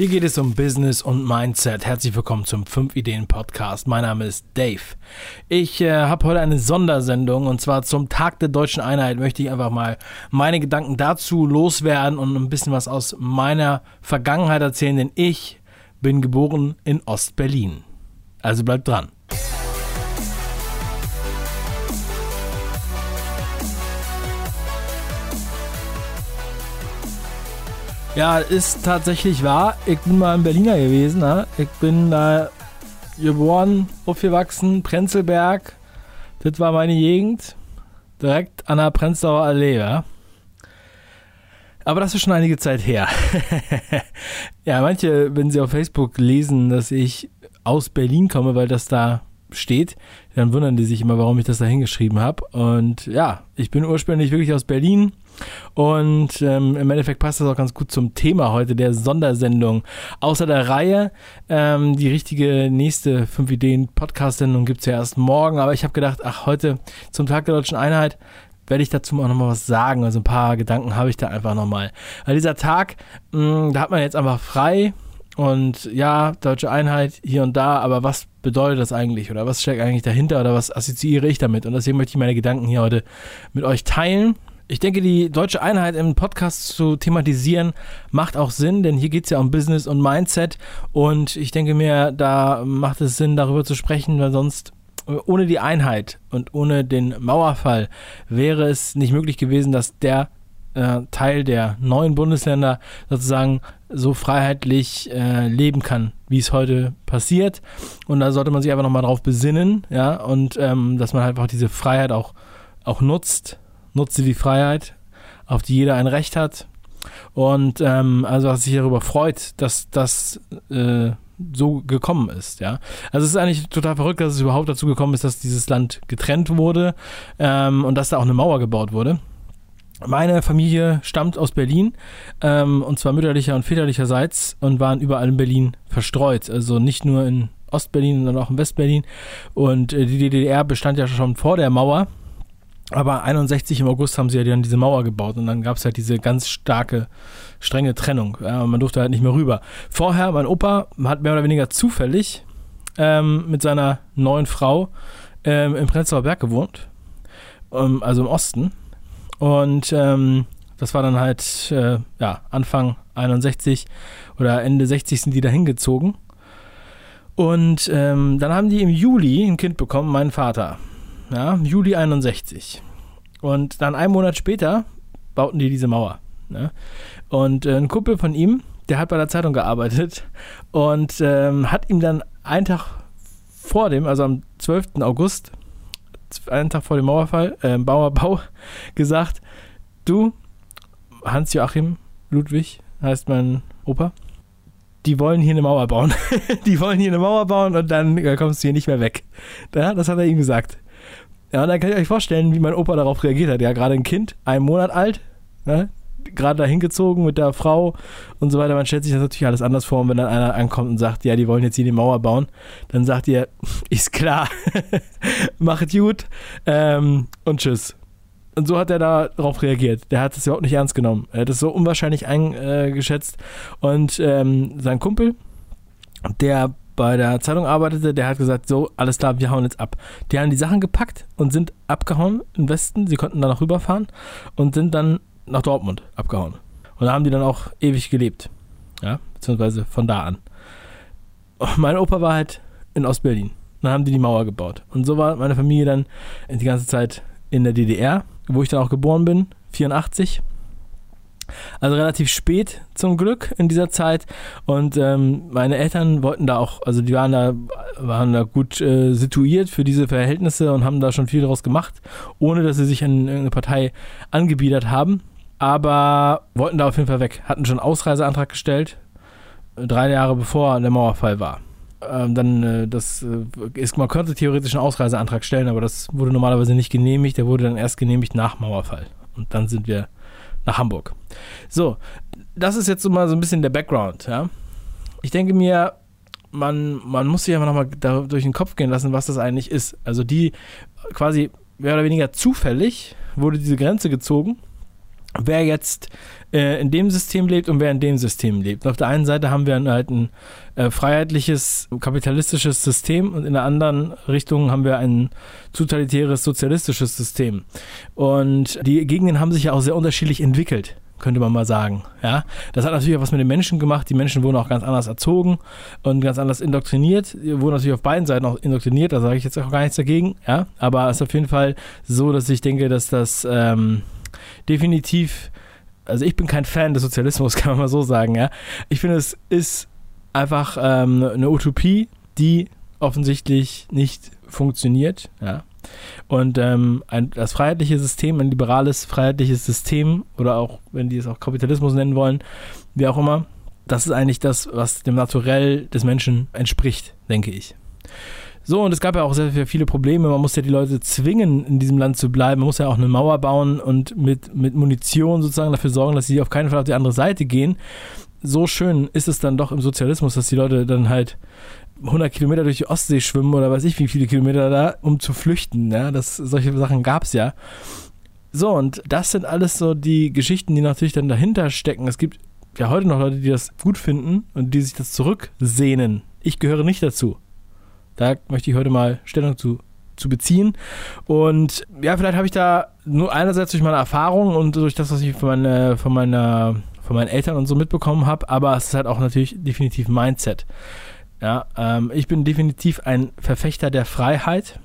Hier geht es um Business und Mindset. Herzlich willkommen zum 5 Ideen Podcast. Mein Name ist Dave. Ich äh, habe heute eine Sondersendung und zwar zum Tag der deutschen Einheit möchte ich einfach mal meine Gedanken dazu loswerden und ein bisschen was aus meiner Vergangenheit erzählen, denn ich bin geboren in Ostberlin. Also bleibt dran. Ja, ist tatsächlich wahr. Ich bin mal ein Berliner gewesen. Ne? Ich bin da geboren, aufgewachsen, Prenzlberg. Das war meine Gegend. Direkt an der Prenzlauer Allee. Ja? Aber das ist schon einige Zeit her. ja, manche, wenn sie auf Facebook lesen, dass ich aus Berlin komme, weil das da steht, dann wundern die sich immer, warum ich das da hingeschrieben habe. Und ja, ich bin ursprünglich wirklich aus Berlin und ähm, im Endeffekt passt das auch ganz gut zum Thema heute, der Sondersendung. Außer der Reihe, ähm, die richtige nächste 5 Ideen Podcast-Sendung gibt es ja erst morgen, aber ich habe gedacht, ach, heute zum Tag der Deutschen Einheit werde ich dazu auch nochmal was sagen. Also ein paar Gedanken habe ich da einfach nochmal. Weil dieser Tag, mh, mm, da hat man jetzt einfach frei und ja, deutsche Einheit hier und da, aber was bedeutet das eigentlich oder was steckt eigentlich dahinter oder was assoziiere ich damit? Und deswegen möchte ich meine Gedanken hier heute mit euch teilen. Ich denke, die deutsche Einheit im Podcast zu thematisieren macht auch Sinn, denn hier geht es ja um Business und Mindset. Und ich denke mir, da macht es Sinn, darüber zu sprechen, weil sonst ohne die Einheit und ohne den Mauerfall wäre es nicht möglich gewesen, dass der äh, Teil der neuen Bundesländer sozusagen so freiheitlich äh, leben kann, wie es heute passiert. Und da sollte man sich einfach nochmal drauf besinnen, ja, und ähm, dass man halt einfach diese Freiheit auch, auch nutzt nutze die Freiheit, auf die jeder ein Recht hat. Und ähm, also was sich darüber freut, dass das äh, so gekommen ist, ja. Also es ist eigentlich total verrückt, dass es überhaupt dazu gekommen ist, dass dieses Land getrennt wurde ähm, und dass da auch eine Mauer gebaut wurde. Meine Familie stammt aus Berlin, ähm, und zwar mütterlicher und väterlicherseits und waren überall in Berlin verstreut. Also nicht nur in Ostberlin, sondern auch in Westberlin. Und äh, die DDR bestand ja schon vor der Mauer. Aber 61 im August haben sie ja dann diese Mauer gebaut und dann gab es halt diese ganz starke, strenge Trennung. Ja, man durfte halt nicht mehr rüber. Vorher, mein Opa hat mehr oder weniger zufällig ähm, mit seiner neuen Frau ähm, im Prenzlauer Berg gewohnt, ähm, also im Osten. Und ähm, das war dann halt äh, ja, Anfang 61 oder Ende 60 sind die da hingezogen. Und ähm, dann haben die im Juli ein Kind bekommen, mein Vater ja, Juli 61. Und dann einen Monat später bauten die diese Mauer. Ne? Und äh, ein Kumpel von ihm, der hat bei der Zeitung gearbeitet und ähm, hat ihm dann einen Tag vor dem, also am 12. August, einen Tag vor dem Mauerfall, äh, Mauerbau, gesagt, du, Hans-Joachim Ludwig heißt mein Opa, die wollen hier eine Mauer bauen. die wollen hier eine Mauer bauen und dann äh, kommst du hier nicht mehr weg. Das hat er ihm gesagt. Ja, und dann kann ich euch vorstellen, wie mein Opa darauf reagiert hat. Ja, gerade ein Kind, ein Monat alt, ne? gerade da hingezogen mit der Frau und so weiter. Man stellt sich das natürlich alles anders vor. Und wenn dann einer ankommt und sagt, ja, die wollen jetzt hier die Mauer bauen, dann sagt ihr, ist klar, macht gut ähm, und tschüss. Und so hat er darauf reagiert. Der hat es überhaupt nicht ernst genommen. Er hat es so unwahrscheinlich eingeschätzt. Und ähm, sein Kumpel, der bei der Zeitung arbeitete, der hat gesagt, so, alles klar, wir hauen jetzt ab. Die haben die Sachen gepackt und sind abgehauen im Westen. Sie konnten da noch rüberfahren und sind dann nach Dortmund abgehauen. Und da haben die dann auch ewig gelebt. Ja, beziehungsweise von da an. Und mein Opa war halt in Ostberlin. Dann haben die die Mauer gebaut. Und so war meine Familie dann die ganze Zeit in der DDR, wo ich dann auch geboren bin, 84. Also relativ spät zum Glück in dieser Zeit. Und ähm, meine Eltern wollten da auch, also die waren da, waren da gut äh, situiert für diese Verhältnisse und haben da schon viel daraus gemacht, ohne dass sie sich an irgendeine Partei angebiedert haben. Aber wollten da auf jeden Fall weg. Hatten schon Ausreiseantrag gestellt, drei Jahre bevor der Mauerfall war. Ähm, dann, äh, das äh, ist, man könnte theoretisch einen Ausreiseantrag stellen, aber das wurde normalerweise nicht genehmigt. Der wurde dann erst genehmigt nach Mauerfall. Und dann sind wir nach Hamburg. So, das ist jetzt so mal so ein bisschen der Background, ja. Ich denke mir, man, man muss sich einfach nochmal durch den Kopf gehen lassen, was das eigentlich ist. Also die quasi mehr oder weniger zufällig wurde diese Grenze gezogen wer jetzt äh, in dem System lebt und wer in dem System lebt. Und auf der einen Seite haben wir halt ein äh, freiheitliches, kapitalistisches System und in der anderen Richtung haben wir ein totalitäres, sozialistisches System. Und die Gegenden haben sich ja auch sehr unterschiedlich entwickelt könnte man mal sagen. Ja, das hat natürlich auch was mit den Menschen gemacht. Die Menschen wurden auch ganz anders erzogen und ganz anders indoktriniert. Die wurden natürlich auf beiden Seiten auch indoktriniert. Da sage ich jetzt auch gar nichts dagegen. Ja, aber es ist auf jeden Fall so, dass ich denke, dass das ähm, definitiv, also ich bin kein Fan des Sozialismus, kann man mal so sagen, ja. Ich finde, es ist einfach ähm, eine Utopie, die offensichtlich nicht funktioniert, ja. Und ähm, ein, das freiheitliche System, ein liberales freiheitliches System oder auch, wenn die es auch Kapitalismus nennen wollen, wie auch immer, das ist eigentlich das, was dem Naturell des Menschen entspricht, denke ich. So, und es gab ja auch sehr, sehr viele Probleme. Man musste ja die Leute zwingen, in diesem Land zu bleiben. Man muss ja auch eine Mauer bauen und mit, mit Munition sozusagen dafür sorgen, dass sie auf keinen Fall auf die andere Seite gehen. So schön ist es dann doch im Sozialismus, dass die Leute dann halt 100 Kilometer durch die Ostsee schwimmen oder weiß ich wie viele Kilometer da, um zu flüchten. Ja, das, solche Sachen gab es ja. So, und das sind alles so die Geschichten, die natürlich dann dahinter stecken. Es gibt ja heute noch Leute, die das gut finden und die sich das zurücksehnen. Ich gehöre nicht dazu. Da möchte ich heute mal Stellung zu, zu beziehen. Und ja, vielleicht habe ich da nur einerseits durch meine Erfahrung und durch das, was ich von, meine, von, meiner, von meinen Eltern und so mitbekommen habe, aber es ist halt auch natürlich definitiv Mindset. Ja, ähm, ich bin definitiv ein Verfechter der Freiheit.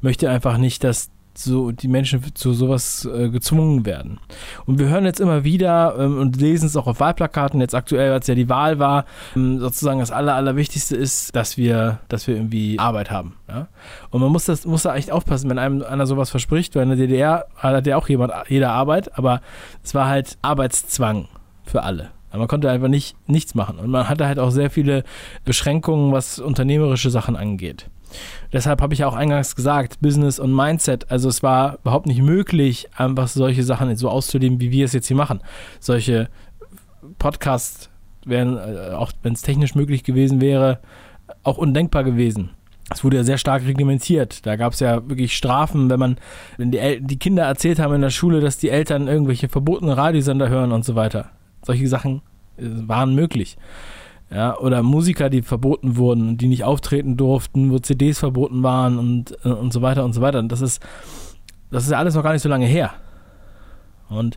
Möchte einfach nicht, dass so die Menschen zu sowas äh, gezwungen werden. Und wir hören jetzt immer wieder ähm, und lesen es auch auf Wahlplakaten, jetzt aktuell, als ja die Wahl war, ähm, sozusagen das Aller, Allerwichtigste ist, dass wir, dass wir irgendwie Arbeit haben. Ja? Und man muss das, muss da echt aufpassen, wenn einem einer sowas verspricht, weil in der DDR hat ja auch jemand, jeder Arbeit, aber es war halt Arbeitszwang für alle. Man konnte einfach nicht, nichts machen. Und man hatte halt auch sehr viele Beschränkungen, was unternehmerische Sachen angeht. Deshalb habe ich ja auch eingangs gesagt, Business und Mindset. Also es war überhaupt nicht möglich, einfach solche Sachen so auszuleben, wie wir es jetzt hier machen. Solche Podcasts wären, äh, auch wenn es technisch möglich gewesen wäre, auch undenkbar gewesen. Es wurde ja sehr stark reglementiert. Da gab es ja wirklich Strafen, wenn man, wenn die, El die Kinder erzählt haben in der Schule, dass die Eltern irgendwelche verbotenen Radiosender hören und so weiter. Solche Sachen äh, waren möglich ja, oder Musiker, die verboten wurden, die nicht auftreten durften, wo CDs verboten waren und, äh, und so weiter und so weiter. Und das ist, das ist ja alles noch gar nicht so lange her. Und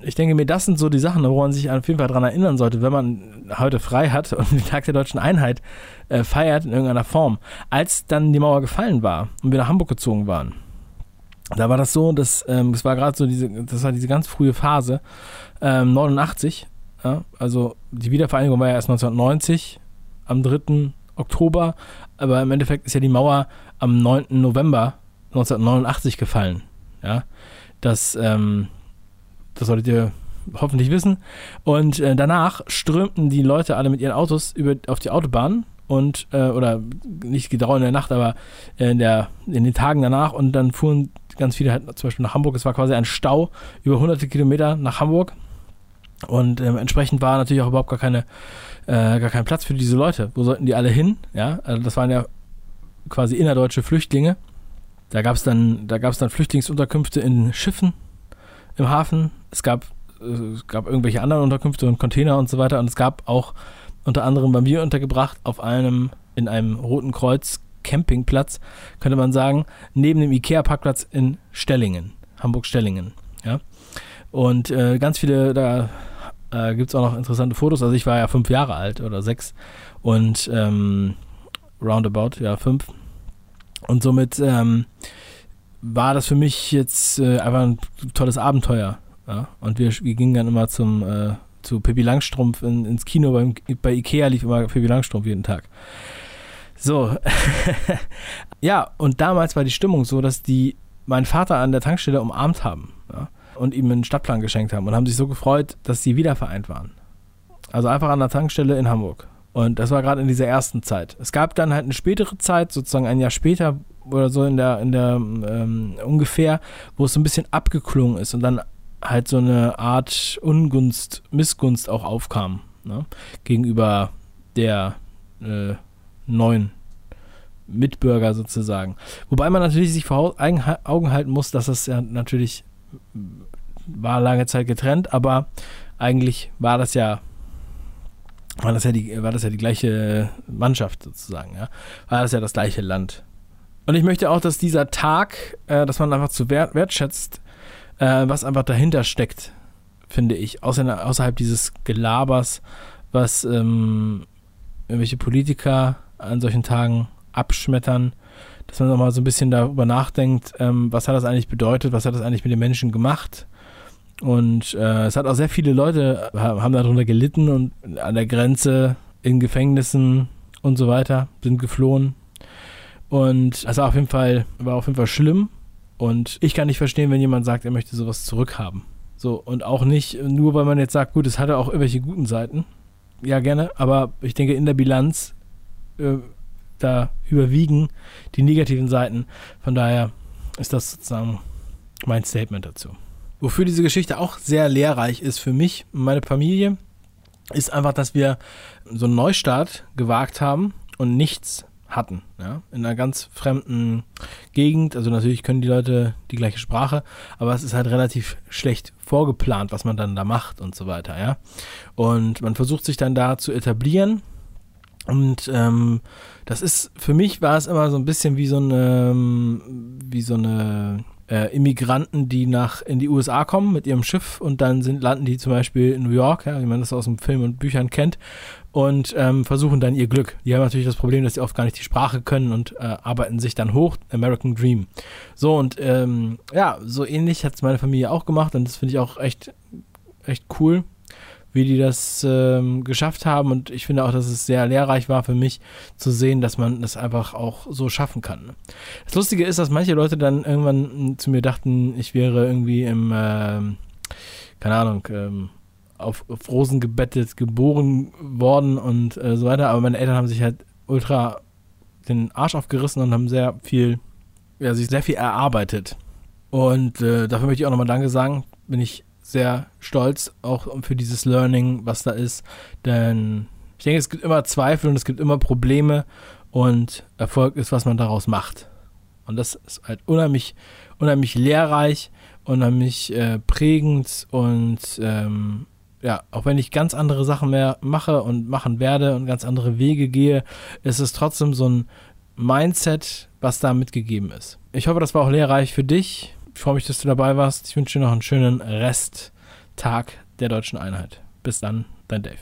ich denke mir, das sind so die Sachen, wo man sich auf jeden Fall daran erinnern sollte, wenn man heute frei hat und den Tag der deutschen Einheit äh, feiert in irgendeiner Form. Als dann die Mauer gefallen war und wir nach Hamburg gezogen waren, da war das so, dass ähm, das war gerade so diese, das war diese ganz frühe Phase, ähm, 89 ja, also die Wiedervereinigung war ja erst 1990, am 3. Oktober, aber im Endeffekt ist ja die Mauer am 9. November 1989 gefallen. Ja, das, ähm, das solltet ihr hoffentlich wissen. Und äh, danach strömten die Leute alle mit ihren Autos über, auf die Autobahn und äh, oder nicht genau in der Nacht, aber in der in den Tagen danach und dann fuhren ganz viele halt zum Beispiel nach Hamburg. Es war quasi ein Stau über hunderte Kilometer nach Hamburg und ähm, entsprechend war natürlich auch überhaupt gar keine, äh, gar kein Platz für diese Leute. Wo sollten die alle hin? Ja, also das waren ja quasi innerdeutsche Flüchtlinge. Da gab es dann, da dann Flüchtlingsunterkünfte in Schiffen im Hafen. Es gab, es gab irgendwelche anderen Unterkünfte und Container und so weiter. Und es gab auch unter anderem bei mir untergebracht auf einem, in einem Roten Kreuz Campingplatz, könnte man sagen, neben dem Ikea-Parkplatz in Stellingen, Hamburg-Stellingen. Ja. Und äh, ganz viele, da äh, gibt es auch noch interessante Fotos. Also ich war ja fünf Jahre alt oder sechs und ähm, roundabout, ja, fünf. Und somit ähm, war das für mich jetzt äh, einfach ein tolles Abenteuer. Ja? Und wir, wir gingen dann immer zum äh, zu Pippi Langstrumpf in, ins Kino. Beim, bei Ikea lief immer Pippi Langstrumpf jeden Tag. So. ja, und damals war die Stimmung so, dass die meinen Vater an der Tankstelle umarmt haben. Ja? Und ihm einen Stadtplan geschenkt haben und haben sich so gefreut, dass sie wieder vereint waren. Also einfach an der Tankstelle in Hamburg. Und das war gerade in dieser ersten Zeit. Es gab dann halt eine spätere Zeit, sozusagen ein Jahr später oder so in der, in der ähm, ungefähr, wo es so ein bisschen abgeklungen ist und dann halt so eine Art Ungunst, Missgunst auch aufkam ne? gegenüber der äh, neuen Mitbürger sozusagen. Wobei man natürlich sich vor Augen halten muss, dass es ja natürlich war lange Zeit getrennt, aber eigentlich war das ja war das ja die, war das ja die gleiche Mannschaft sozusagen, ja. War das ja das gleiche Land. Und ich möchte auch, dass dieser Tag, äh, dass man einfach zu wert, wertschätzt, äh, was einfach dahinter steckt, finde ich, außer, außerhalb dieses Gelabers, was ähm, irgendwelche Politiker an solchen Tagen abschmettern, dass man nochmal so ein bisschen darüber nachdenkt, ähm, was hat das eigentlich bedeutet, was hat das eigentlich mit den Menschen gemacht und äh, es hat auch sehr viele Leute, haben darunter gelitten und an der Grenze, in Gefängnissen und so weiter, sind geflohen. Und es war auf jeden Fall, war auf jeden Fall schlimm. Und ich kann nicht verstehen, wenn jemand sagt, er möchte sowas zurückhaben. So, und auch nicht, nur weil man jetzt sagt, gut, es hatte auch irgendwelche guten Seiten. Ja, gerne, aber ich denke, in der Bilanz, äh, da überwiegen die negativen Seiten. Von daher ist das sozusagen mein Statement dazu. Wofür diese Geschichte auch sehr lehrreich ist für mich und meine Familie, ist einfach, dass wir so einen Neustart gewagt haben und nichts hatten. Ja? In einer ganz fremden Gegend. Also natürlich können die Leute die gleiche Sprache, aber es ist halt relativ schlecht vorgeplant, was man dann da macht und so weiter. Ja? Und man versucht sich dann da zu etablieren. Und ähm, das ist, für mich war es immer so ein bisschen wie so eine, wie so eine äh, Immigranten, die nach in die USA kommen mit ihrem Schiff und dann sind, landen die zum Beispiel in New York, ja, wie man das aus dem Film und Büchern kennt, und ähm, versuchen dann ihr Glück. Die haben natürlich das Problem, dass sie oft gar nicht die Sprache können und äh, arbeiten sich dann hoch. American Dream. So und ähm, ja, so ähnlich hat es meine Familie auch gemacht und das finde ich auch echt, echt cool wie die das ähm, geschafft haben. Und ich finde auch, dass es sehr lehrreich war für mich zu sehen, dass man das einfach auch so schaffen kann. Das Lustige ist, dass manche Leute dann irgendwann zu mir dachten, ich wäre irgendwie im, ähm, keine Ahnung, ähm, auf, auf Rosen gebettet geboren worden und äh, so weiter. Aber meine Eltern haben sich halt ultra den Arsch aufgerissen und haben sehr viel, ja, sich sehr viel erarbeitet. Und äh, dafür möchte ich auch nochmal Danke sagen. Bin ich sehr stolz auch für dieses Learning, was da ist. Denn ich denke, es gibt immer Zweifel und es gibt immer Probleme und Erfolg ist, was man daraus macht. Und das ist halt unheimlich, unheimlich lehrreich, unheimlich äh, prägend und ähm, ja, auch wenn ich ganz andere Sachen mehr mache und machen werde und ganz andere Wege gehe, ist es trotzdem so ein Mindset, was da mitgegeben ist. Ich hoffe, das war auch lehrreich für dich. Ich freue mich, dass du dabei warst. Ich wünsche dir noch einen schönen Resttag der deutschen Einheit. Bis dann, dein Dave.